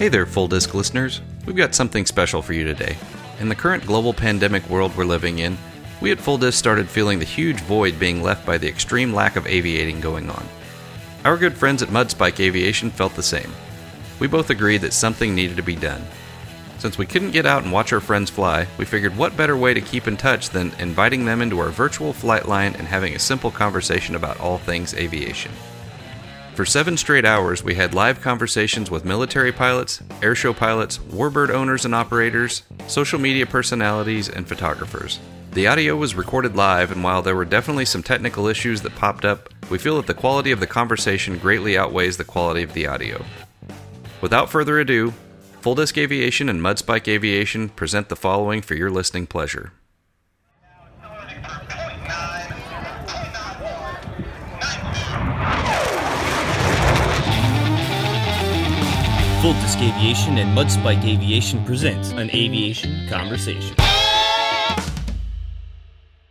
Hey there, Full Disc listeners. We've got something special for you today. In the current global pandemic world we're living in, we at Full Disc started feeling the huge void being left by the extreme lack of aviating going on. Our good friends at Mudspike Aviation felt the same. We both agreed that something needed to be done. Since we couldn't get out and watch our friends fly, we figured what better way to keep in touch than inviting them into our virtual flight line and having a simple conversation about all things aviation. For seven straight hours, we had live conversations with military pilots, airshow pilots, warbird owners and operators, social media personalities, and photographers. The audio was recorded live, and while there were definitely some technical issues that popped up, we feel that the quality of the conversation greatly outweighs the quality of the audio. Without further ado, Full Disc Aviation and Mudspike Aviation present the following for your listening pleasure. Full Disc Aviation and Mudspike Aviation presents an aviation conversation.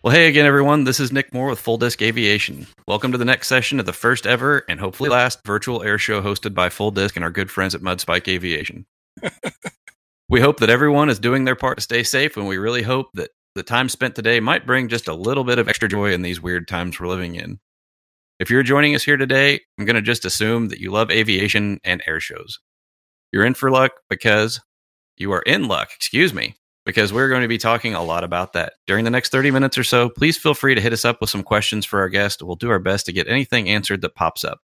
Well, hey again, everyone. This is Nick Moore with Full Disc Aviation. Welcome to the next session of the first ever and hopefully last virtual air show hosted by Full Disc and our good friends at Mudspike Aviation. we hope that everyone is doing their part to stay safe, and we really hope that the time spent today might bring just a little bit of extra joy in these weird times we're living in. If you're joining us here today, I'm going to just assume that you love aviation and air shows. You're in for luck because you are in luck, excuse me, because we're going to be talking a lot about that. During the next 30 minutes or so, please feel free to hit us up with some questions for our guest. We'll do our best to get anything answered that pops up.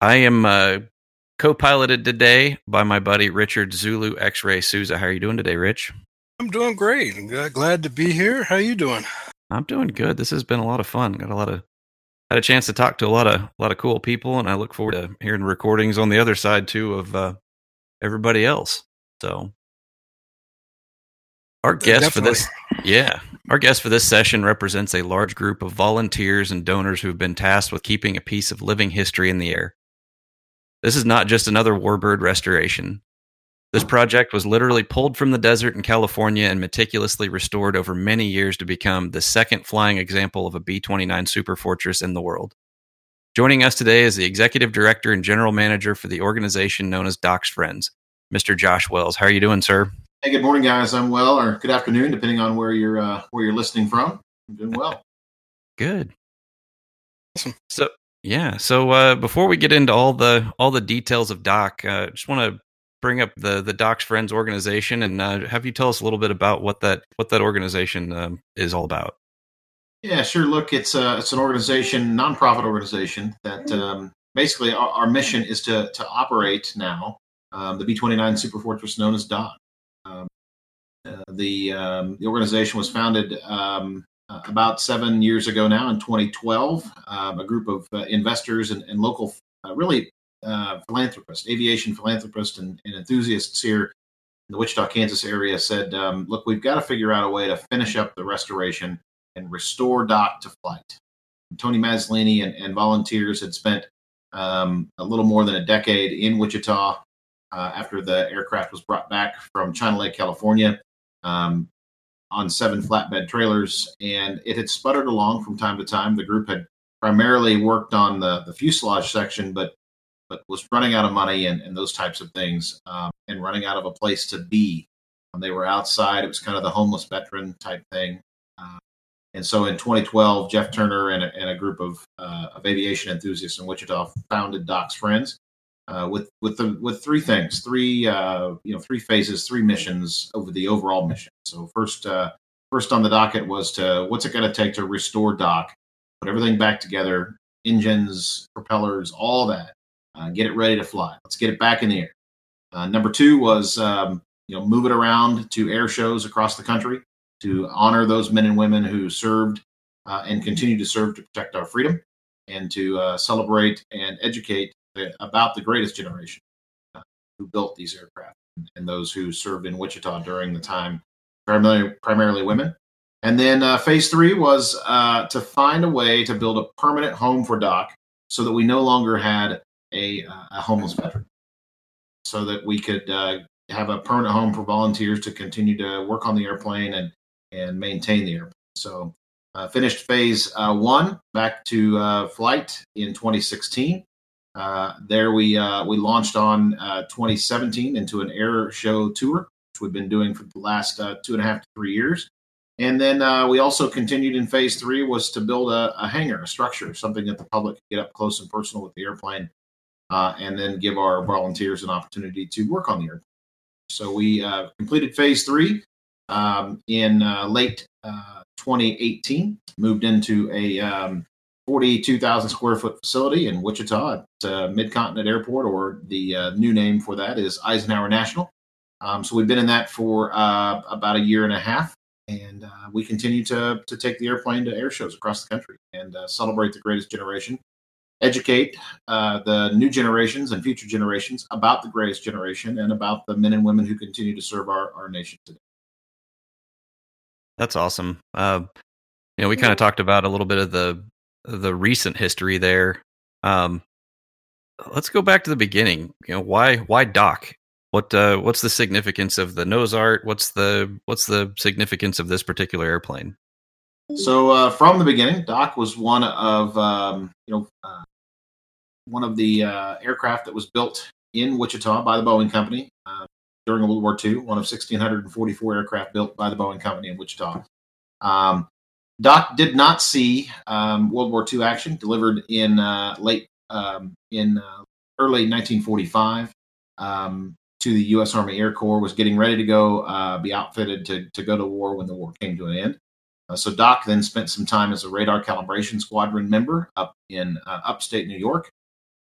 I am uh, co-piloted today by my buddy Richard Zulu X-Ray Souza. How are you doing today, Rich? I'm doing great. I'm glad to be here. How you doing? I'm doing good. This has been a lot of fun. Got a lot of had a chance to talk to a lot of a lot of cool people, and I look forward to hearing recordings on the other side too of uh, everybody else. So, our guest Definitely. for this, yeah, our guest for this session represents a large group of volunteers and donors who have been tasked with keeping a piece of living history in the air. This is not just another warbird restoration. This project was literally pulled from the desert in California and meticulously restored over many years to become the second flying example of a B 29 Super Fortress in the world. Joining us today is the executive director and general manager for the organization known as Doc's Friends, Mr. Josh Wells. How are you doing, sir? Hey, good morning, guys. I'm well, or good afternoon, depending on where you're uh, where you're listening from. I'm doing well. Good. Awesome. So yeah, so uh, before we get into all the all the details of Doc, uh, just want to bring up the the Doc's Friends organization and uh, have you tell us a little bit about what that what that organization um, is all about. Yeah, sure. Look, it's a it's an organization, nonprofit organization that um, basically our, our mission is to to operate now um, the B29 Super Fortress known as Doc. Um, uh, the um, the organization was founded um, uh, about seven years ago now in 2012. Um, a group of uh, investors and, and local, uh, really uh, philanthropists, aviation philanthropists, and, and, enthusiasts here in the Wichita, Kansas area said, um, "Look, we've got to figure out a way to finish up the restoration and restore Doc to flight." Tony Mazzolini and, and volunteers had spent um, a little more than a decade in Wichita uh, after the aircraft was brought back from China Lake, California. Um, on seven flatbed trailers, and it had sputtered along from time to time. The group had primarily worked on the, the fuselage section, but but was running out of money and, and those types of things, um, and running out of a place to be. Um, they were outside. It was kind of the homeless veteran type thing. Uh, and so in 2012, Jeff Turner and a, and a group of, uh, of aviation enthusiasts in Wichita founded Doc's Friends uh, with with the with three things, three uh, you know three phases, three missions over the overall mission. So first uh, first on the docket was to what's it going to take to restore Doc, put everything back together, engines, propellers, all that, uh, get it ready to fly. Let's get it back in the air. Uh, number two was um, you know move it around to air shows across the country to honor those men and women who served uh, and continue to serve to protect our freedom, and to celebrate and educate about the greatest generation uh, who built these aircraft and those who served in Wichita during the time, primarily, primarily women. And then uh, phase three was uh, to find a way to build a permanent home for Doc so that we no longer had a, uh, a homeless veteran, so that we could uh, have a permanent home for volunteers to continue to work on the airplane and, and maintain the airplane. So uh, finished phase one back to flight in 2016 Uh, there we we launched on uh, 2017 into an air show tour, which we've been doing for the last two and a half to three years. And then uh, we also continued in phase three was to build a, a, hangar, a structure, something that the public could get up close and personal with the airplane, uh, and then give our volunteers an opportunity to work on the airplane. So we completed phase three um, in late 2018, moved into a um, 42,000 square foot facility in Wichita at uh, Midcontinent Airport, or the uh, new name for that is Eisenhower National. Um, so we've been in that for uh, about a year and a half, and uh, we continue to to take the airplane to air shows across the country and uh, celebrate the greatest generation, educate uh, the new generations and future generations about the greatest generation and about the men and women who continue to serve our, our nation today. That's awesome. you know, we kind of talked about a little bit of the the recent history there. Um, let's go back to the beginning. You know, why why Doc? What uh, what's the significance of the nose art? What's the what's the significance of this particular airplane? So uh, from the beginning, Doc was one of um, you know uh, one of the uh, aircraft that was built in Wichita by the Boeing Company uh, during World War II. One of 1,644 aircraft built by the Boeing Company in Wichita. Um, Doc did not see um, World War II action delivered in uh, late um, in uh, early 1945 um, to the U.S. Army Air Corps. Was getting ready to go be outfitted to to go to war when the war came to an end. Uh, so Doc then spent some time as a radar calibration squadron member up in uh, upstate New York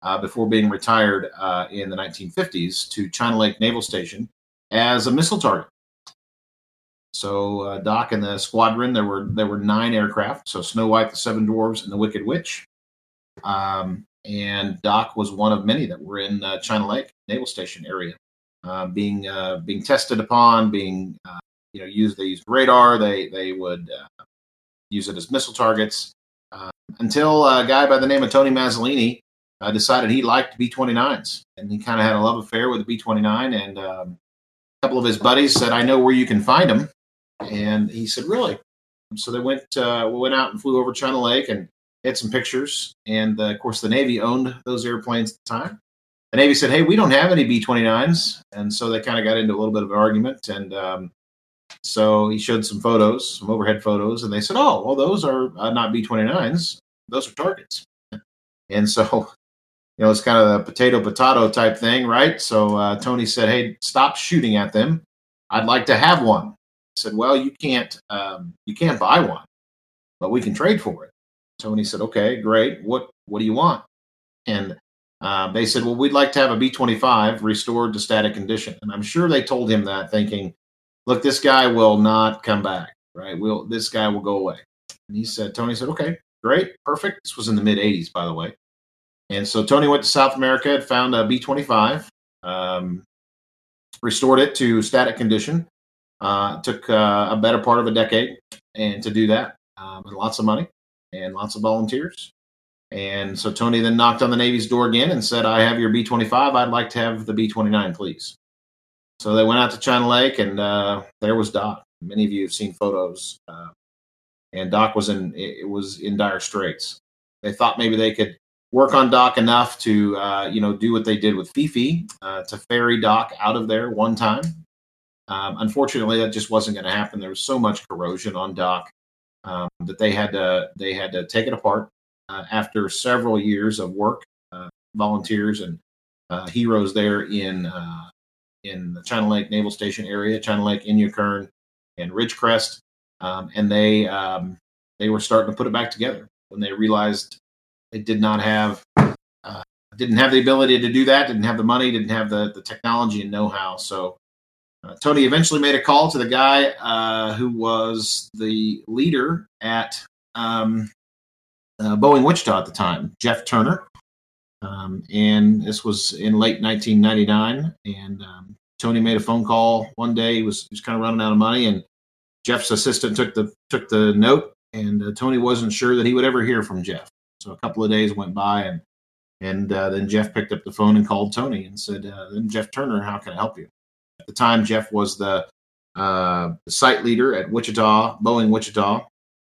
uh, before being retired in the 1950s to China Lake Naval Station as a missile target. So uh, Doc and the squadron, there were there were nine aircraft. So Snow White, the Seven Dwarfs, and the Wicked Witch. Um, and Doc was one of many that were in uh, China Lake Naval Station area, uh, being uh, being tested upon, being uh, you know use They used radar. They they would uh, use it as missile targets until a guy by the name of Tony Mazzolini decided he liked B-29s, and he kind of had a love affair with the B-29. And um, a couple of his buddies said, "I know where you can find them." And he said, "Really?" So they went uh, went out and flew over China Lake and had some pictures. And uh, of course, the Navy owned those airplanes at the time. The Navy said, "Hey, we don't have any B-29s," and so they kind of got into a little bit of an argument. And um, so he showed some photos, some overhead photos, and they said, "Oh, well, those are uh, not B-29s; those are targets." And so, you know, it's kind of a potato potato type thing, right? So uh, Tony said, "Hey, stop shooting at them. I'd like to have one." He said, "Well, you can't um, you can't buy one, but we can trade for it." Tony said, "Okay, great. What what do you want?" And uh, they said, "Well, we'd like to have a B twenty five restored to static condition." And I'm sure they told him that, thinking, "Look, this guy will not come back. Right? Will this guy will go away?" And he said, "Tony said, okay, great, perfect." This was in the mid '80s, by the way. And so Tony went to South America, and found a B twenty five, um, restored it to static condition uh, took uh, a better part of a decade and to do that, um, and lots of money and lots of volunteers. And so Tony then knocked on the Navy's door again and said, "I have your B-25. I'd like to have the B-29, please." So they went out to China Lake, and uh, there was Doc. Many of you have seen photos, uh, and Doc was in it was in dire straits. They thought maybe they could work on Doc enough to uh, you know do what they did with Fifi uh, to ferry Doc out of there one time um, unfortunately, that just wasn't going to happen. There was so much corrosion on Doc um, that they had to they had to take it apart uh, after several years of work. Uh, volunteers and heroes there in in the China Lake Naval Station area, China Lake, Inyokern, and Ridgecrest, um, and they um, they were starting to put it back together when they realized they did not have uh, didn't have the ability to do that, didn't have the money, didn't have the the technology and know how. So uh, Tony eventually made a call to the guy uh, who was the leader at um, uh, Boeing Wichita at the time, Jeff Turner. Um, and this was in late 1999. And um, Tony made a phone call one day. He was, he was kind of running out of money, and Jeff's assistant took the took the note. And uh, Tony wasn't sure that he would ever hear from Jeff. So a couple of days went by, and and uh, then Jeff picked up the phone and called Tony and said, uh, "Then Jeff Turner, how can I help you?" At the time, Jeff was the uh, site leader at Wichita, Boeing Wichita,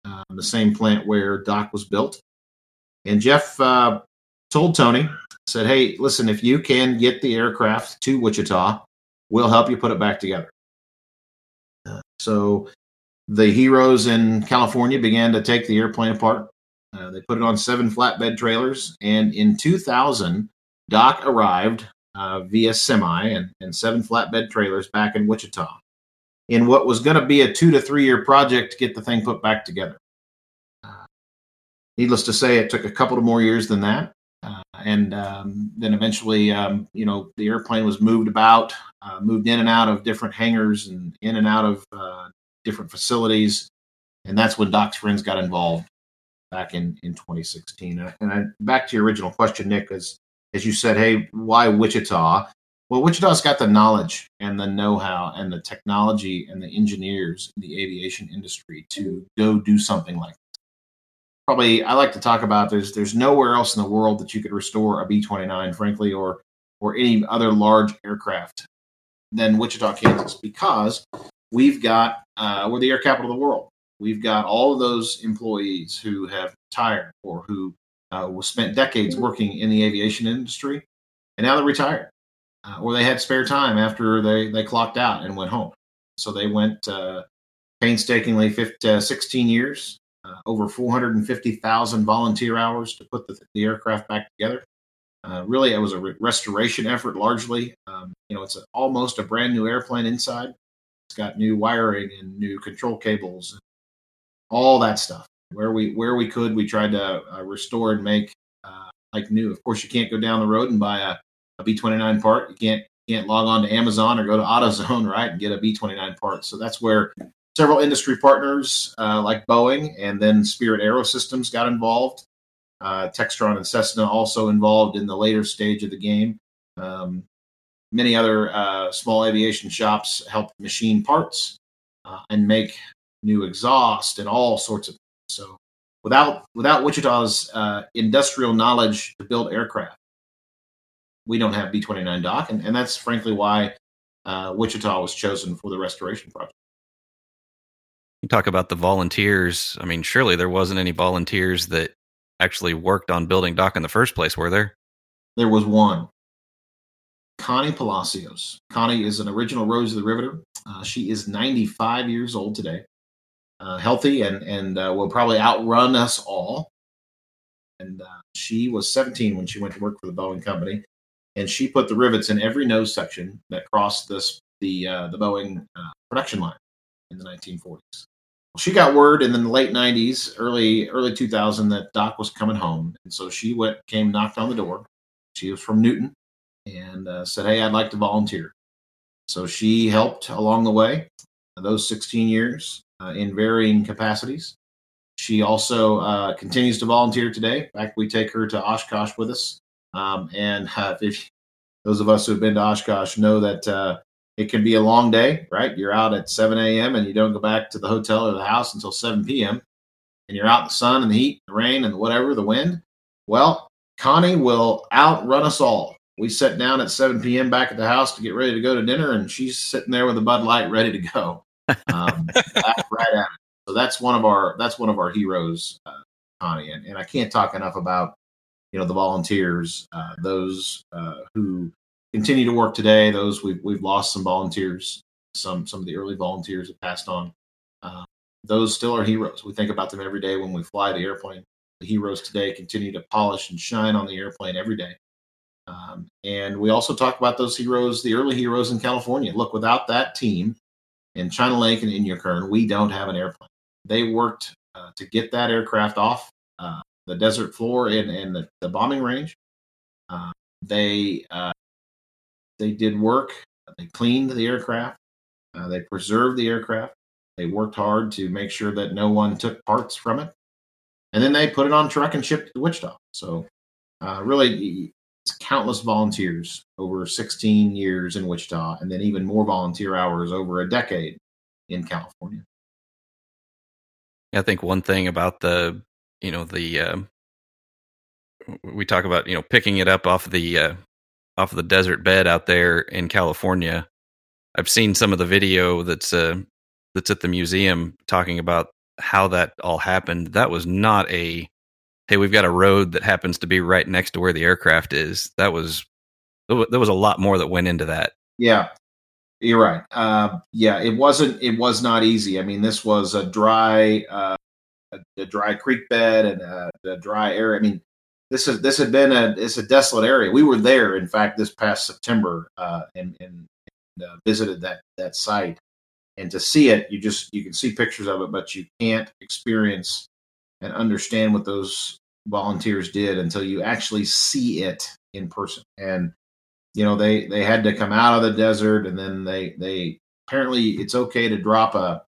uh, the same plant where Doc was built. And Jeff uh, told Tony said, "Hey, listen, if you can get the aircraft to Wichita, we'll help you put it back together." Uh, so the heroes in California began to take the airplane apart. Uh, they put it on seven flatbed trailers, and in 2000, Doc arrived uh, via semi and, and seven flatbed trailers back in Wichita in what was going to be a two to three year project to get the thing put back together. Uh, needless to say, it took a couple of more years than that. And um, then eventually, um, you know, the airplane was moved about, uh, moved in and out of different hangars and in and out of uh, different facilities. And that's when Doc's friends got involved back in, in 2016. And I, back to your original question, Nick, as, as you said, hey, why Wichita? Well, Wichita's got the knowledge and the know-how and the technology and the engineers in the aviation industry to go do something like. Probably, I like to talk about there's there's nowhere else in the world that you could restore a B-29, frankly, or or any other large aircraft than Wichita, Kansas, because we've got uh, we're the air capital of the world. We've got all of those employees who have retired or who uh, spent decades working in the aviation industry, and now they're retired uh, or they had spare time after they, they clocked out and went home. So they went uh, painstakingly 15, uh, 16 years, uh, over 450,000 volunteer hours to put the, the aircraft back together. Uh, really, it was a re- restoration effort largely. Um, you know, it's a, almost a brand new airplane inside. It's got new wiring and new control cables, and all that stuff. Where we where we could, we tried to uh, restore and make like new. Of course, you can't go down the road and buy a a B29 part. You can't can't log on to Amazon or go to AutoZone, right, and get a B29 part. So that's where several industry partners uh, like Boeing and then Spirit Aerosystems got involved. Uh, Textron and Cessna also involved in the later stage of the game. Um, many other uh, small aviation shops helped machine parts uh, and make new exhaust and all sorts of things. So without without Wichita's uh, industrial knowledge to build aircraft, we don't have B29 Doc, and, and that's frankly why uh, Wichita was chosen for the restoration project. You talk about the volunteers. I mean, surely there wasn't any volunteers that actually worked on building Doc in the first place, were there? There was one. Connie Palacioz. Connie is an original Rose of the Riveter. Uh, she is 95 years old today, uh, healthy, and and uh, will probably outrun us all. And uh, she was 17 when she went to work for the Boeing company and she put the rivets in every nose section that crossed this the uh, the Boeing uh, production line in the 1940s. She got word in the late 90s, early early 2000 that Doc was coming home, and so she went came knocked on the door. She was from Newton and uh, said, "Hey, I'd like to volunteer." So she helped along the way those 16 years uh, in varying capacities. She also uh, continues to volunteer today. In fact, we take her to Oshkosh with us um, and uh, if those of us who have been to Oshkosh know that uh, it can be a long day, right? You're out at 7 a.m. and you don't go back to the hotel or the house until 7 p.m. And you're out in the sun and the heat, the rain, and whatever, the wind. Well, Connie will outrun us all. We sit down at 7 p.m. back at the house to get ready to go to dinner, and she's sitting there with a Bud Light ready to go. Um, right at it. So that's one of our that's one of our heroes, uh, Connie, and, and I can't talk enough about you know the volunteers, uh, those uh, who continue to work today. Those we've we've lost some volunteers. Some some of the early volunteers have passed on. Uh, those still are heroes. We think about them every day when we fly the airplane. The heroes today continue to polish and shine on the airplane every day. Um, and we also talk about those heroes, the early heroes in California. Look, without that team in China Lake and Inyokern, we don't have an airplane. They worked uh, to get that aircraft off uh, the desert floor and, and the, the bombing range. Uh, they uh, they did work. They cleaned the aircraft. Uh, they preserved the aircraft. They worked hard to make sure that no one took parts from it, and then they put it on truck and shipped to Wichita. So, uh, really, it's countless volunteers over 16 years in Wichita, and then even more volunteer hours over a decade in California. I think one thing about the you know the uh, we talk about you know picking it up off the uh, off the desert bed out there in California. I've seen some of the video that's uh, that's at the museum talking about how that all happened. That was not a hey, we've got a road that happens to be right next to where the aircraft is. That was there was a lot more that went into that. Yeah, you're right. Uh, yeah, it wasn't. It was not easy. I mean, this was a dry, uh, a, a, dry creek bed and a, a, dry area. I mean, this is this had been a it's a desolate area. We were there, in fact, this past September, uh, and, and, and uh, visited that that site. And to see it, you just you can see pictures of it, but you can't experience and understand what those volunteers did until you actually see it in person. And you know, they they had to come out of the desert, and then they they apparently it's okay to drop a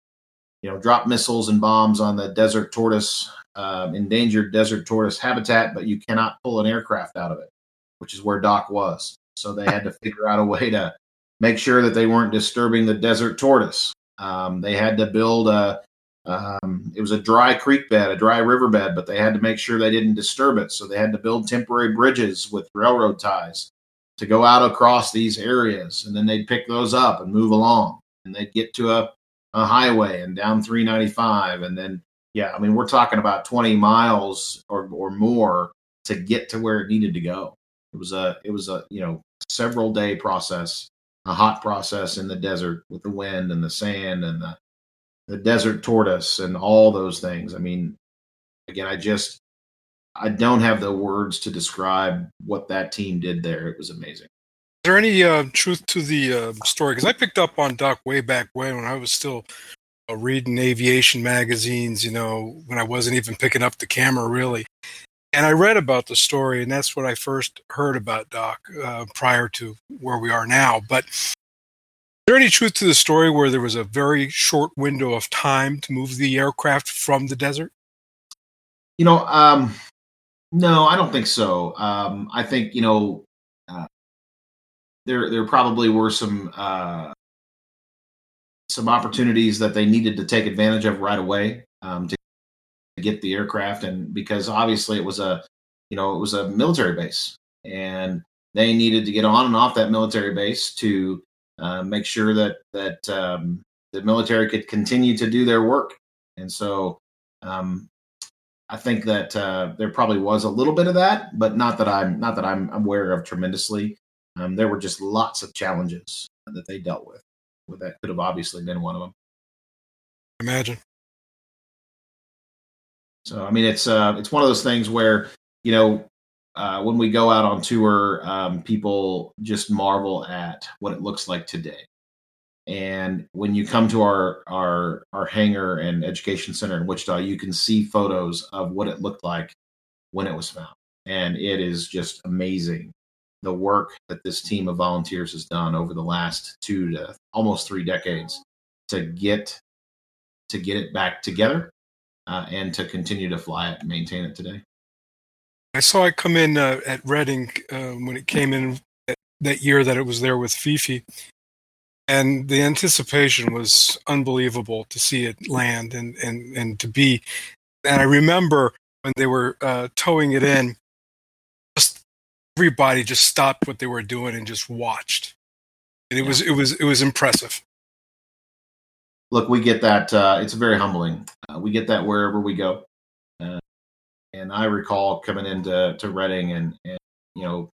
you know drop missiles and bombs on the desert tortoise um, endangered desert tortoise habitat, but you cannot pull an aircraft out of it, which is where Doc was. So they had to figure out a way to make sure that they weren't disturbing the desert tortoise. Um, they had to build a um, it was a dry creek bed, a dry riverbed, but they had to make sure they didn't disturb it. So they had to build temporary bridges with railroad ties to go out across these areas. And then they'd pick those up and move along. And they'd get to a, a highway and down 395. And then, yeah, I mean, we're talking about 20 miles or, or more to get to where it needed to go. It was a, it was a, you know, several day process, a hot process in the desert with the wind and the sand and the, the desert tortoise and all those things. I mean, again, I just I don't have the words to describe what that team did there. It was amazing. Is there any uh, truth to the uh, story? Because I picked up on Doc way back when, when I was still reading aviation magazines. You know, when I wasn't even picking up the camera really. And I read about the story, and that's what I first heard about Doc uh, prior to where we are now. But is there any truth to the story where there was a very short window of time to move the aircraft from the desert? You know, um, no, I don't think so. Um, I think you know, uh, there there probably were some uh, some opportunities that they needed to take advantage of right away um, to get the aircraft, and because obviously it was a you know it was a military base, and they needed to get on and off that military base to uh, make sure that that um, the military could continue to do their work. And so, um, I think that uh, there probably was a little bit of that, but not that I'm not that I'm aware of tremendously. Um, there were just lots of challenges that they dealt with. That could have obviously been one of them. Imagine. So I mean, it's uh, it's one of those things where you know uh, when we go out on tour, um, people just marvel at what it looks like today. And when you come to our our our hangar and education center in Wichita, you can see photos of what it looked like when it was found, and it is just amazing the work that this team of volunteers has done over the last two to almost three decades to get to get it back together uh, and to continue to fly it and maintain it today. I saw it come in uh, at Reading uh, when it came in that year that it was there with Fifi, and the anticipation was unbelievable to see it land and and and to be. And I remember when they were uh, towing it in, everybody just stopped what they were doing and just watched. And it yeah. was it was it was impressive. Look, we get that. Uh, it's very humbling. Uh, we get that wherever we go. And I recall coming into to Reading and, and you know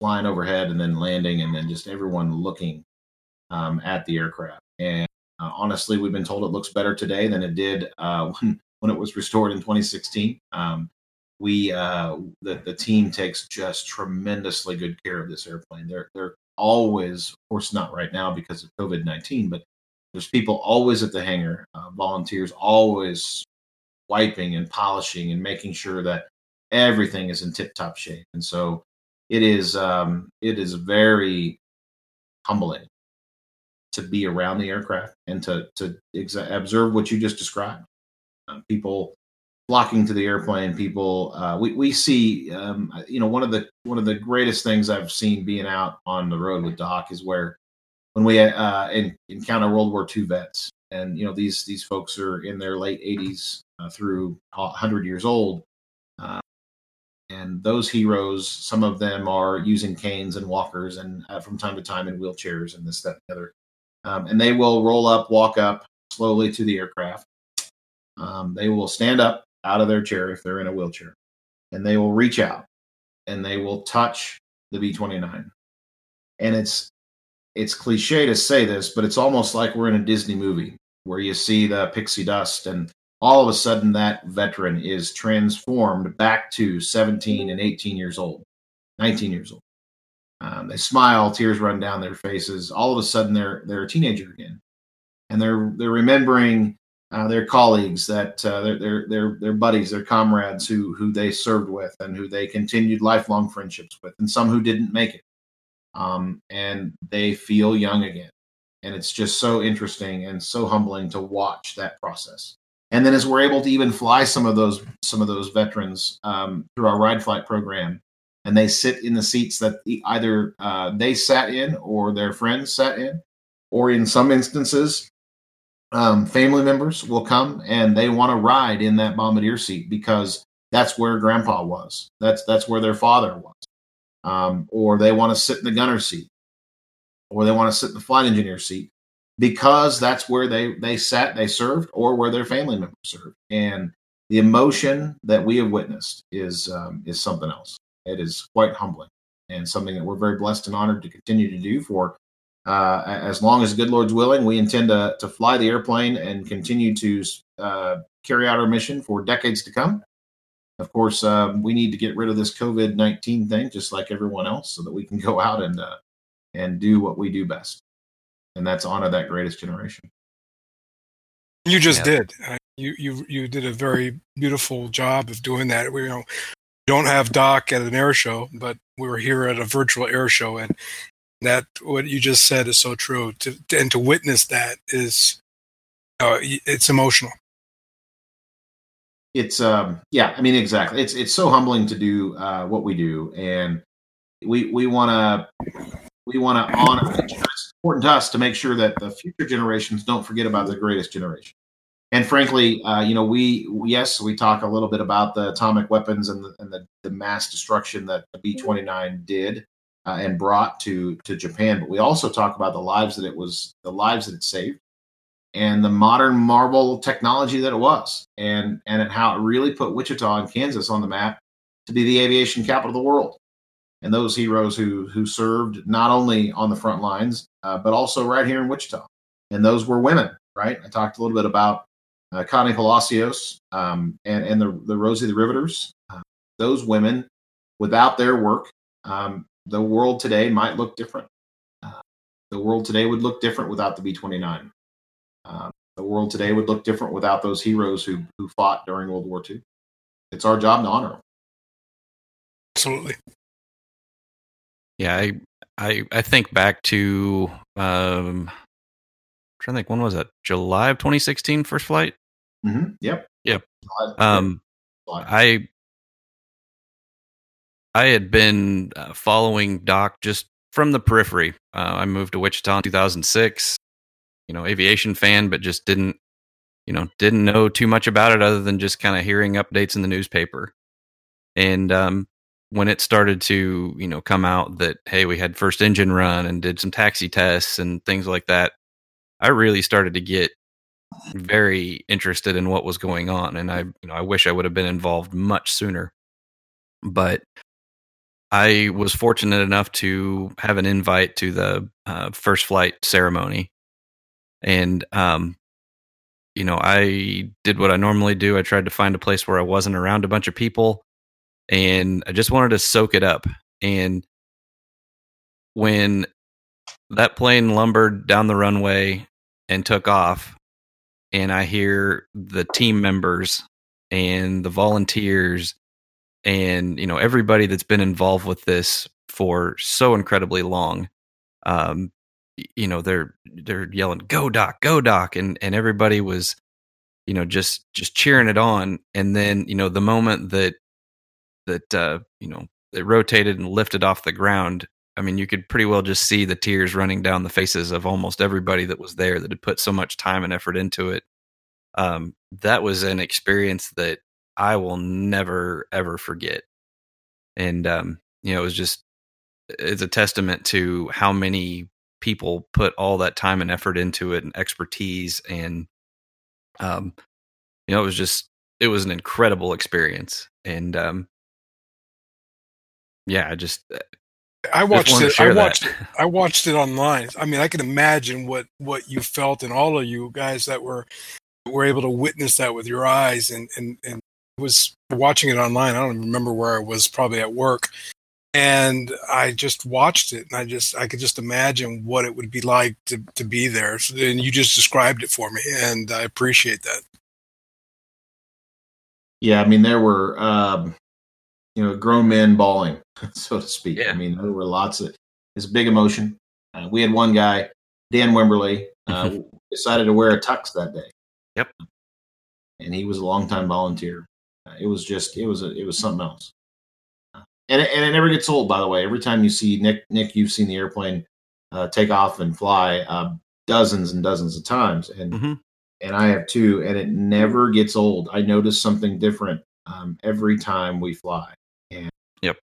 flying overhead and then landing and then just everyone looking um, at the aircraft. And uh, honestly, we've been told it looks better today than it did uh, when when it was restored in 2016. Um, we uh, the the team takes just tremendously good care of this airplane. They're they're always, of course, not right now because of COVID 19, but there's people always at the hangar, uh, volunteers always wiping and polishing and making sure that everything is in tip top shape. And so it is um, it is very humbling to be around the aircraft and to to observe what you just described. Uh, people flocking to the airplane. People uh, we we see um, you know one of the one of the greatest things I've seen being out on the road with Doc is where when we uh, in, encounter World War II vets and you know these these folks are in their late 80s uh, through 100 years old. Uh, and those heroes, some of them are using canes and walkers and uh, from time to time in wheelchairs and this, that, and the other. Um, and they will roll up, walk up slowly to the aircraft. Um, they will stand up out of their chair if they're in a wheelchair. and they will reach out and they will touch the B 29. And it's, it's cliche to say this, but it's almost like we're in a Disney movie where you see the pixie dust and all of a sudden that veteran is transformed back to 17 and 18 years old, 19 years old. Um, they smile, tears run down their faces. All of a sudden, they're they're a teenager again, and they're they're remembering uh, their colleagues, that uh, their, their their their buddies, their comrades who who they served with and who they continued lifelong friendships with, and some who didn't make it, um, and they feel young again, and it's just so interesting and so humbling to watch that process. And then as we're able to even fly some of those some of those veterans um, through our ride flight program, and they sit in the seats that either uh, they sat in or their friends sat in, or in some instances, um, family members will come and they want to ride in that bombardier seat because that's where grandpa was. That's that's where their father was, um, or they want to sit in the gunner seat, or they want to sit in the flight engineer seat because that's where they they sat, they served, or where their family members served, and the emotion that we have witnessed is um, is something else. It is quite humbling and something that we're very blessed and honored to continue to do for uh, as long as the good Lord's willing. We intend to, to fly the airplane and continue to uh, carry out our mission for decades to come. Of course, uh, we need to get rid of this COVID 19 thing, just like everyone else, so that we can go out and, uh, and do what we do best. And that's honor that greatest generation. You just yeah. did. Uh, you, you, you did a very beautiful job of doing that. We, you know, don't have Doc at an air show, but we were here at a virtual air show, and that what you just said is so true. To, and to witness that is, uh, it's emotional. It's um, yeah, I mean exactly. It's it's so humbling to do uh, what we do, and we we want to we want to honor. It's important to us to make sure that the future generations don't forget about the greatest generation and frankly, uh, you know, we yes, we talk a little bit about the atomic weapons and the, and the, the mass destruction that the B twenty nine did uh, and brought to to Japan, but we also talk about the lives that it was, the lives that it saved, and the modern marvel technology that it was, and and how it really put Wichita and Kansas on the map to be the aviation capital of the world. And those heroes who who served not only on the front lines, uh, but also right here in Wichita, and those were women. Right, I talked a little bit about uh, Connie Palacioz, um, and, and the, the Rosie the Riveters. Uh, those women, without their work, um, the world today might look different. Uh, the world today would look different without the B 29. Um, the world today would look different without those heroes who, who fought during World War II. It's our job to honor them. Absolutely. Yeah, I I I think back to um trying to think when was that? July of 2016 first flight. Mm-hmm. Yep. Yep. Um, I I had been uh, following Doc just from the periphery. Uh, I moved to Wichita in 2006. You know, aviation fan, but just didn't you know didn't know too much about it other than just kind of hearing updates in the newspaper. And um, when it started to you know come out that hey we had first engine run and did some taxi tests and things like that I really started to get very interested in what was going on, and I, you know, I wish I would have been involved much sooner. But I was fortunate enough to have an invite to the uh, first flight ceremony, and um, you know, I did what I normally do. I tried to find a place where I wasn't around a bunch of people, and I just wanted to soak it up. And when that plane lumbered down the runway and took off and I hear the team members and the volunteers and you know everybody that's been involved with this for so incredibly long um you know they're they're yelling go doc go doc and and everybody was you know just just cheering it on and then you know the moment that that uh you know it rotated and lifted off the ground I mean, you could pretty well just see the tears running down the faces of almost everybody that was there that had put so much time and effort into it. Um, that was an experience that I will never ever forget. And um, you know, it was just it's a testament to how many people put all that time and effort into it and expertise and um you know it was just it was an incredible experience and um yeah, I just I watched it. I watched. that. I watched it online. I mean, I can imagine what what you felt, and all of you guys that were were able to witness that with your eyes, and and and was watching it online. I don't remember where I was, probably at work, and I just watched it, and I just I could just imagine what it would be like to to be there. So, and you just described it for me, and I appreciate that. Yeah, I mean there were um, you know grown men bawling, so to speak. Yeah. I mean there were lots of it's big emotion. Uh, we had one guy, Dan Wimberly, uh, decided to wear a tux that day. Yep. and he was a longtime volunteer. It was just it was a, it was something else. And it, and it never gets old, by the way. Every time you see Nick, Nick, you've seen the airplane uh, take off and fly uh, dozens and dozens of times, and Mhm. and I have too, and it never gets old. I notice something different um, every time we fly. And Yep.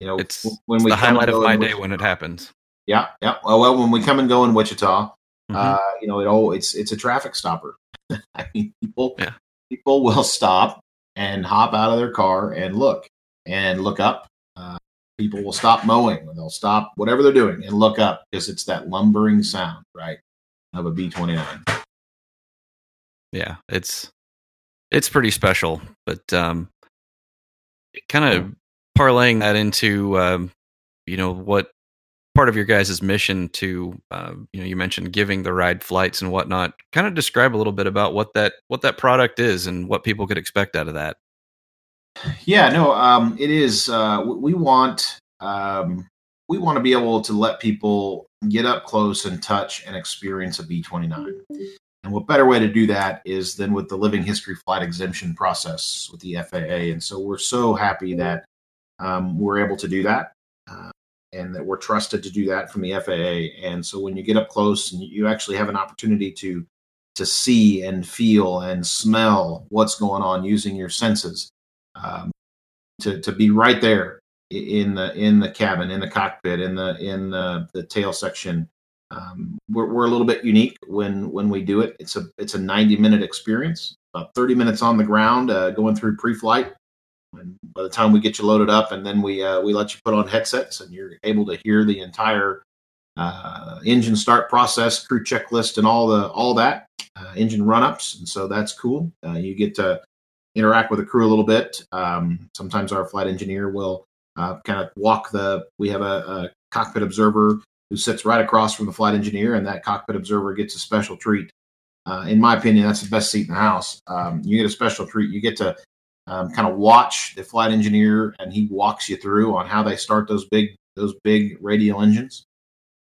you know, It's, when it's we the highlight of my day Wichita- when it happens. Yeah, yeah. Well, well, when we come and go in Wichita, Mhm. uh, you know, it all it's it's a traffic stopper. I mean, people Yeah. people will stop and hop out of their car and look and look up. Uh, people will stop mowing, they'll stop whatever they're doing and look up because it's that lumbering sound, right, of a B twenty nine. yeah it's it's pretty special but um kind of parlaying that into um you know what part of your guys' mission to uh, you know you mentioned giving the ride flights and whatnot kind of describe a little bit about what that what that product is and what people could expect out of that Yeah, no, um, it is. Uh, we want um, we want to be able to let people get up close and touch and experience a B twenty nine. And what better way to do that is than with the living history flight exemption process with the FAA. And so we're so happy that um, we're able to do that. And that we're trusted to do that from the FAA. And so when you get up close and you actually have an opportunity to to see and feel and smell what's going on using your senses, um, to to be right there in the in the cabin, in the cockpit, in the in the, the tail section. Um, we're, we're a little bit unique when when we do it. It's a it's a 90 minute experience, about 30 minutes on the ground, uh, going through pre-flight. And by the time we get you loaded up, and then we uh, we let you put on headsets, and you're able to hear the entire uh, engine start process, crew checklist, and all the all that uh, engine run-ups. And so that's cool. Uh, you get to interact with the crew a little bit. Um, sometimes our flight engineer will uh, kind of walk the. We have a, a cockpit observer who sits right across from the flight engineer, and that cockpit observer gets a special treat. Uh, in my opinion, that's the best seat in the house. Um, you get a special treat. You get to um, kind of watch the flight engineer, and he walks you through on how they start those big those big radial engines.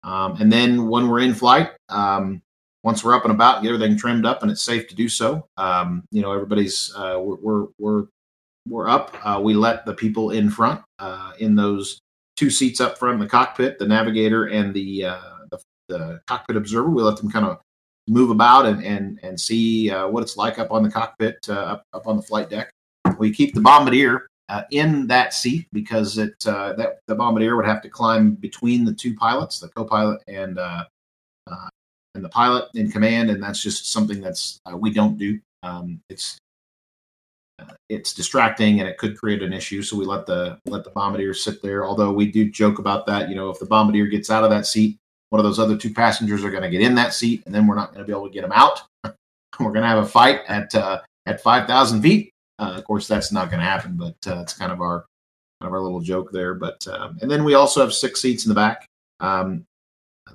Um, and then when we're in flight, um, once we're up and about, get everything trimmed up, and it's safe to do so. Um, you know, everybody's uh, we're, we're we're we're up. Uh, we let the people in front uh, in those two seats up front in the cockpit, the navigator and the uh, the, the cockpit observer. We let them kind of move about and and and see uh, what it's like up on the cockpit, uh, up up on the flight deck. We keep the bombardier uh, in that seat because it uh, that the bombardier would have to climb between the two pilots, the co-pilot and uh, uh, and the pilot in command, and that's just something that's uh, we don't do. Um, it's uh, it's distracting and it could create an issue, so we let the let the bombardier sit there. Although we do joke about that, you know, if the bombardier gets out of that seat, one of those other two passengers are going to get in that seat, and then we're not going to be able to get them out. we're going to have a fight at at five thousand feet. Uh, of course, that's not going to happen, but uh, it's kind of our kind of our little joke there. But um, and then we also have six seats in the back. Um,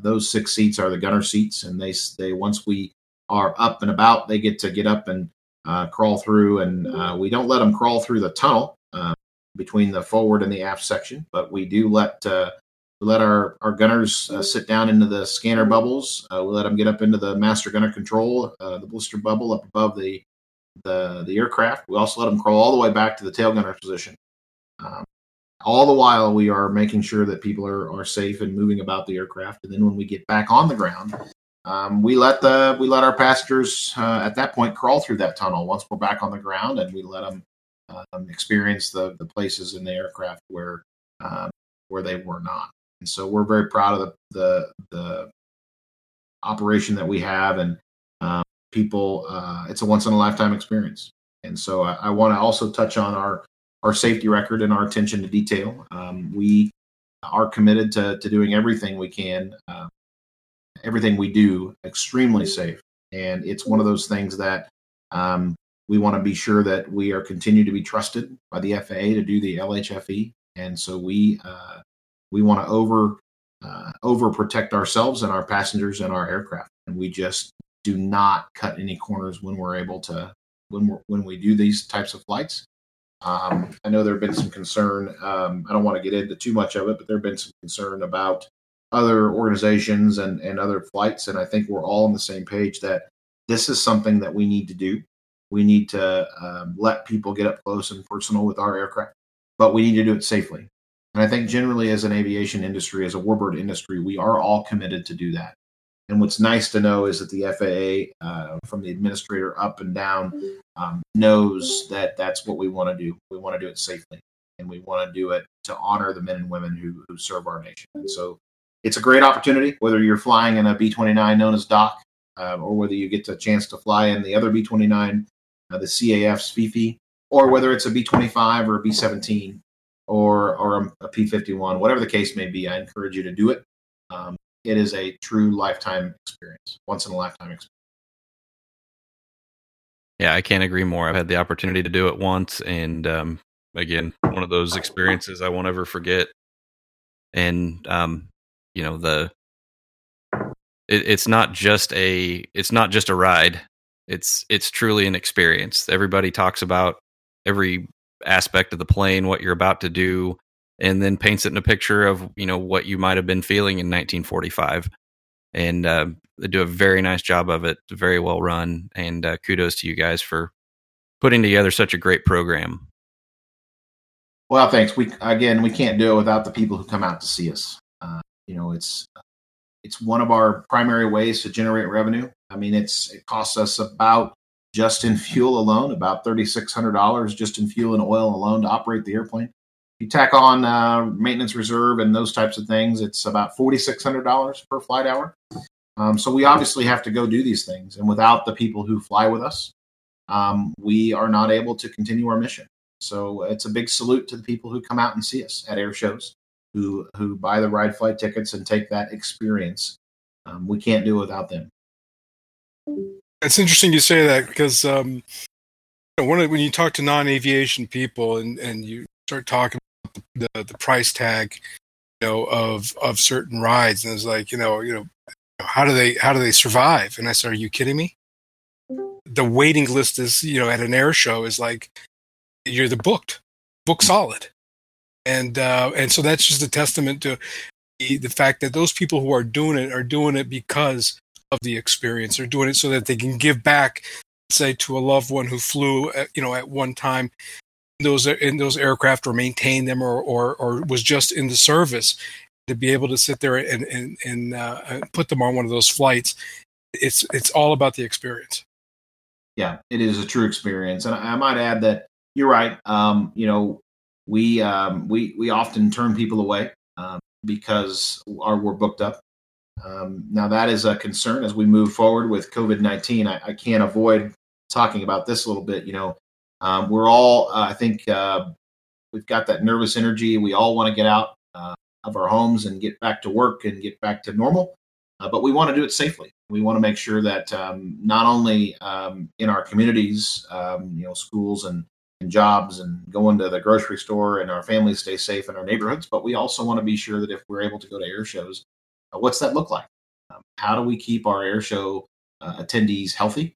those six seats are the gunner seats, and they they once we are up and about, they get to get up and uh, crawl through, and uh, we don't let them crawl through the tunnel uh, between the forward and the aft section, but we do let uh, let our our gunners sit down into the scanner bubbles. We let them get up into the master gunner control, the blister bubble up above the the the aircraft. We also let them crawl all the way back to the tail gunner position. Um, all the while, we are making sure that people are, are safe and moving about the aircraft. And then when we get back on the ground, um, we let the we let our passengers uh, at that point crawl through that tunnel once we're back on the ground, and we let them um, experience the the places in the aircraft where um, where they were not. And so we're very proud of the the, the operation that we have, and um, people. Uh, it's a once in a lifetime experience. And so I, I want to also touch on our our safety record and our attention to detail. Um, we are committed to, to doing everything we can, uh, everything we do extremely safe. And it's one of those things that um, we want to be sure that we are continue to be trusted by the FAA to do the LHFE. And so we uh, we want to over uh, over protect ourselves and our passengers and our aircraft. And we just do not cut any corners when we're able to when we when we do these types of flights. Um, I know there have been some concern. Um, I don't want to get into too much of it, but there have been some concern about other organizations and, and other flights. And I think we're all on the same page that this is something that we need to do. We need to um, let people get up close and personal with our aircraft, but we need to do it safely. And I think generally, as an aviation industry, as a warbird industry, we are all committed to do that. And what's nice to know is that the FAA, uh, from the administrator up and down, um, knows that that's what we want to do. We want to do it safely, and we want to do it to honor the men and women who, who serve our nation. And so, it's a great opportunity, whether you're flying in a B 29 known as Doc, uh, or whether you get a chance to fly in the other B 29, uh, the CAF's Fifi, or whether it's a B 25 or a B 17 or, or a P 51, whatever the case may be. I encourage you to do it. Um, it is a true lifetime experience, once in a lifetime experience. Yeah, I can't agree more. I've had the opportunity to do it once, and um, again, one of those experiences I won't ever forget. And um, you know, the it, it's not just a it's not just a ride. It's it's truly an experience. Everybody talks about every aspect of the plane, what you're about to do, and then paints it in a picture of you know what you might have been feeling in 1945 and uh, they do a very nice job of it very well run and uh, kudos to you guys for putting together such a great program. Well thanks. We again we can't do it without the people who come out to see us. Uh, you know it's it's one of our primary ways to generate revenue. I mean it's it costs us about just in fuel alone about $3600 just in fuel and oil alone to operate the airplane you tack on uh, maintenance reserve and those types of things, it's about $4,600 per flight hour. Um, so we obviously have to go do these things. And without the people who fly with us, um, we are not able to continue our mission. So it's a big salute to the people who come out and see us at air shows, who, who buy the ride flight tickets and take that experience. Um, we can't do it without them. It's interesting you say that because um, when you talk to non-aviation people and, and you start talking the the price tag, you know, of of certain rides, and it's like, you know, you know, how do they how do they survive? And I said, are you kidding me? The waiting list is, you know, at an air show is like you're the booked, book solid, and uh, and so that's just a testament to the, the fact that those people who are doing it are doing it because of the experience. They're doing it so that they can give back, say, to a loved one who flew, at, you know, at one time those in those aircraft or maintain them or, or, or was just in the service to be able to sit there and and, and uh, put them on one of those flights it's it's all about the experience. Yeah it is a true experience. And i, I might add that you're right. Um, you know we um, we we often turn people away um, because our, we're booked up. Um, now that is a concern as we move forward with covid-19 I, I can't avoid talking about this a little bit you know um, we're all, uh, I think, uh, we've got that nervous energy. We all want to get out uh, of our homes and get back to work and get back to normal, uh, but we want to do it safely. We want to make sure that um, not only um, in our communities, um, you know, schools and, and jobs and going to the grocery store and our families stay safe in our neighborhoods, but we also want to be sure that if we're able to go to air shows, uh, what's that look like? Um, how do we keep our air show uh, attendees healthy?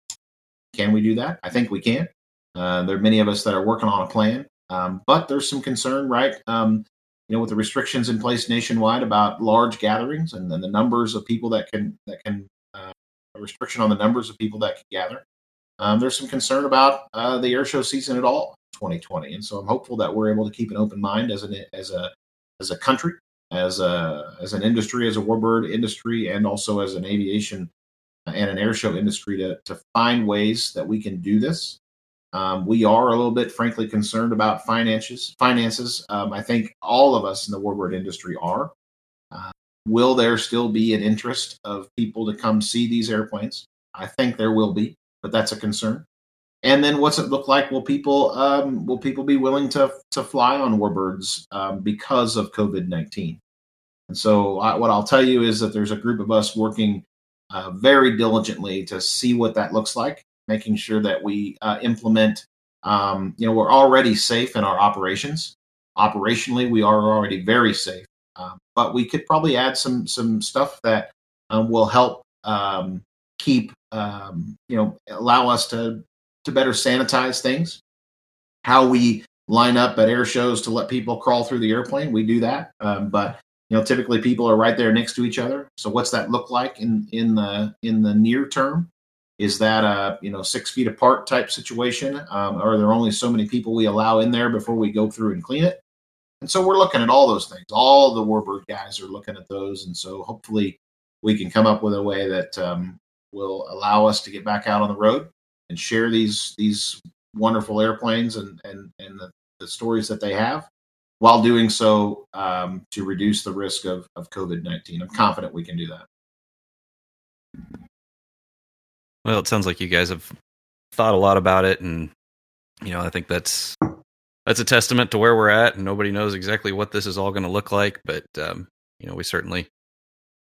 Can we do that? I think we can. Uh, there are many of us that are working on a plan, um, but there's some concern, right? Um, you know, with the restrictions in place nationwide about large gatherings and then the numbers of people that can that can uh, a restriction on the numbers of people that can gather. Um, there's some concern about uh, the air show season at all, 2020, and so I'm hopeful that we're able to keep an open mind as an as a as a country, as a as an industry, as a warbird industry, and also as an aviation and an air show industry to to find ways that we can do this um, we are a little bit, frankly, concerned about finances. Finances. Um, I think all of us in the warbird industry are. Uh, will there still be an interest of people to come see these airplanes? I think there will be, but that's a concern. and then what's it look like? Will people um, will people be willing to to fly on Warbirds um, because of COVID nineteen? And so, I, what I'll tell you is that there's a group of us working uh, very diligently to see what that looks like, making sure that we uh, implement. Um, you know, we're already safe in our operations. Operationally, we are already very safe, um, but we could probably add some some stuff that um, will help um, keep um, you know allow us to to better sanitize things. How we line up at air shows to let people crawl through the airplane, we do that. Um, but you know, typically people are right there next to each other. So what's that look like in in the in the near term? Is that a you know six feet apart type situation? Um, are there only so many people we allow in there before we go through and clean it? And so we're looking at all those things. All the Warbird guys are looking at those, and so hopefully we can come up with a way that um, will allow us to get back out on the road and share these these wonderful airplanes and and and the, the stories that they have while doing so um, to reduce the risk of, of COVID 19. I'm confident we can do that. Well, it sounds like you guys have thought a lot about it. And, you know, I think that's. That's a testament to where we're at, and nobody knows exactly what this is all going to look like. But um, you know, we certainly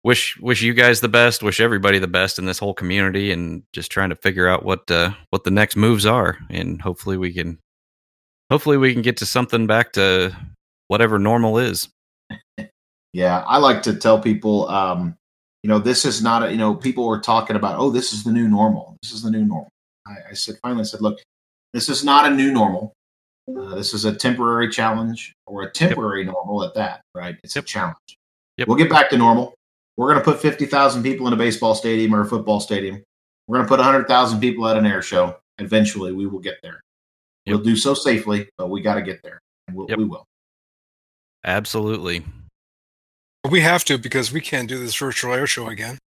wish wish you guys the best, wish everybody the best in this whole community, and just trying to figure out what uh, what the next moves are, and hopefully we can hopefully we can get to something back to whatever normal is. Yeah, I like to tell people, um, you know, this is not a, you know, people were talking about, oh, this is the new normal. This is the new normal. I, I said, finally, I said, look, this is not a new normal. Uh, this is a temporary challenge or a temporary yep. normal at that, right? It's yep. a challenge. Yep. We'll get back to normal. We're going to put 50,000 people in a baseball stadium or a football stadium. We're going to put 100,000 people at an air show. Eventually, we will get there. We'll do so safely, but we got to get there. We'll, we will. Absolutely. We have to because we can't do this virtual air show again.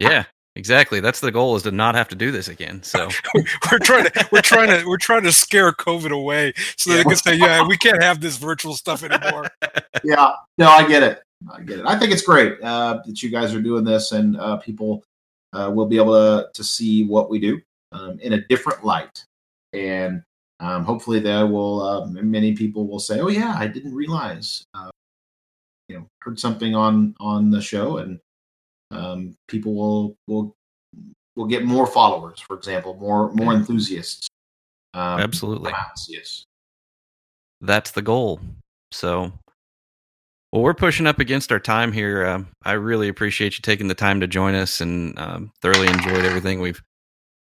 yeah, exactly. That's the goal is to not have to do this again. So we're trying to we're trying to we're trying to scare COVID away so yeah. they can say, yeah, we can't have this virtual stuff anymore. Yeah, no, I get it. I get it. I think it's great uh, that you guys are doing this, and uh, people uh, will be able to to see what we do um, in a different light, and um, hopefully there will uh, many people will say, "Oh yeah, I didn't realize." You know, heard something on on the show, and um, people will will will get more followers. For example, more more enthusiasts. Um, Absolutely. Yes. That's the goal. So, well, we're pushing up against our time here. Uh, I really appreciate you taking the time to join us, and um, thoroughly enjoyed everything we've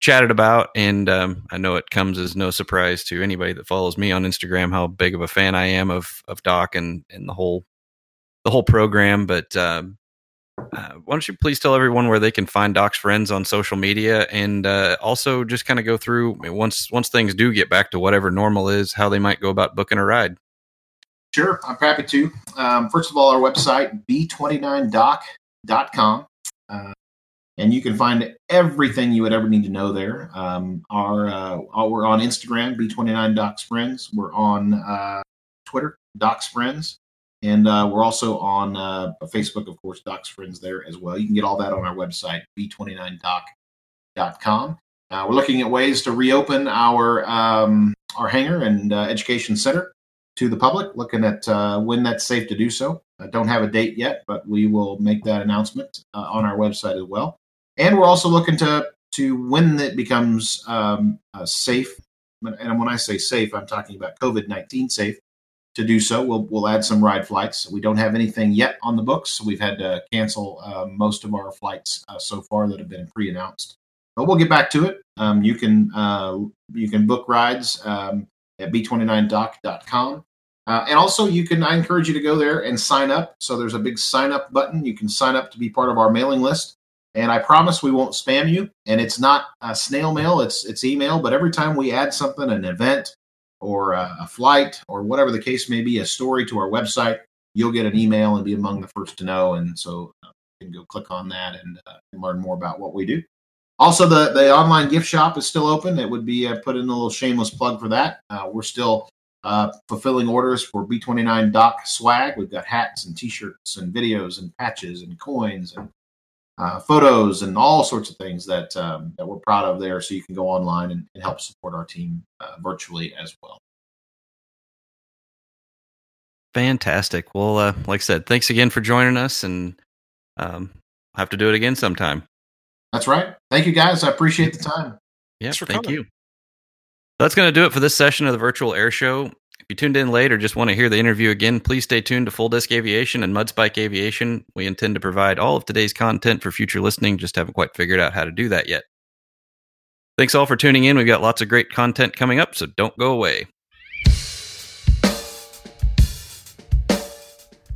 chatted about. And um, I know it comes as no surprise to anybody that follows me on Instagram how big of a fan I am of of Doc and and the whole the whole program. But uh, uh, why don't you please tell everyone where they can find Doc's friends on social media, and uh, also just kind of go through once once things do get back to whatever normal is, how they might go about booking a ride. Sure, I'm happy to. Um, first of all, our website b29doc.com. Uh, and you can find everything you would ever need to know there. Um, our, uh, we're on Instagram, B29 Docs Friends. We're on uh, Twitter, Docs Friends, and uh, we're also on uh, Facebook, of course, Docs Friends there as well. You can get all that on our website, b29doc.com. Uh, we're looking at ways to reopen our um, our hangar and uh, education center to the public. Looking at when that's safe to do so. I don't have a date yet, but we will make that announcement on our website as well and we're also looking to to when it becomes um, uh, safe. And when I say safe, I'm talking about COVID nineteen safe. To do so, we'll we'll add some ride flights. We don't have anything yet on the books. So we've had to cancel uh, most of our flights uh, so far that have been pre-announced. But we'll get back to it. Um, you can uh, you can book rides um, at b29doc.com. Uh, and also, you can. I encourage you to go there and sign up. So there's a big sign up button. You can sign up to be part of our mailing list and I promise we won't spam you. And it's not a snail mail; it's it's email. But every time we add something, an event or a, a flight or whatever the case may be, a story to our website, you'll get an email and be among the first to know. And so uh, you can go click on that and, uh, and, learn more about what we do. Also, the the online gift shop is still open. It would be uh, put in a little shameless plug for that. Uh, we're still uh, fulfilling orders for B29 Doc swag. We've got hats and T-shirts and videos and patches and coins and uh, photos and all sorts of things that um, that we're proud of there. So you can go online and, and help support our team uh, virtually as well. Fantastic. Well, uh, like I said, thanks again for joining us, and um, have to do it again sometime. That's right. Thank you, guys. I appreciate the time. Yeah, thank coming. you. That's going to do it for this session of the virtual air show. You tuned in late or just want to hear the interview again, please stay tuned to Full Disc Aviation and Mudspike Aviation. We intend to provide all of today's content for future listening, just haven't quite figured out how to do that yet. Thanks all for tuning in. We've got lots of great content coming up, so don't go away.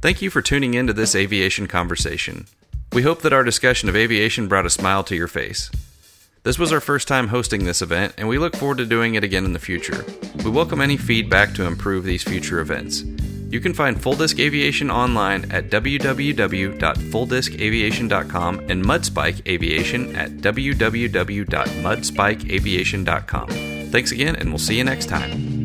Thank you for tuning in to this aviation conversation. We hope that our discussion of aviation brought a smile to your face. This was our first time hosting this event, and we look forward to doing it again in the future. We welcome any feedback to improve these future events. You can find Full Disc Aviation online at www.fulldiscaviation.com and Mudspike Aviation at www.mudspikeaviation.com. Thanks again, and we'll see you next time.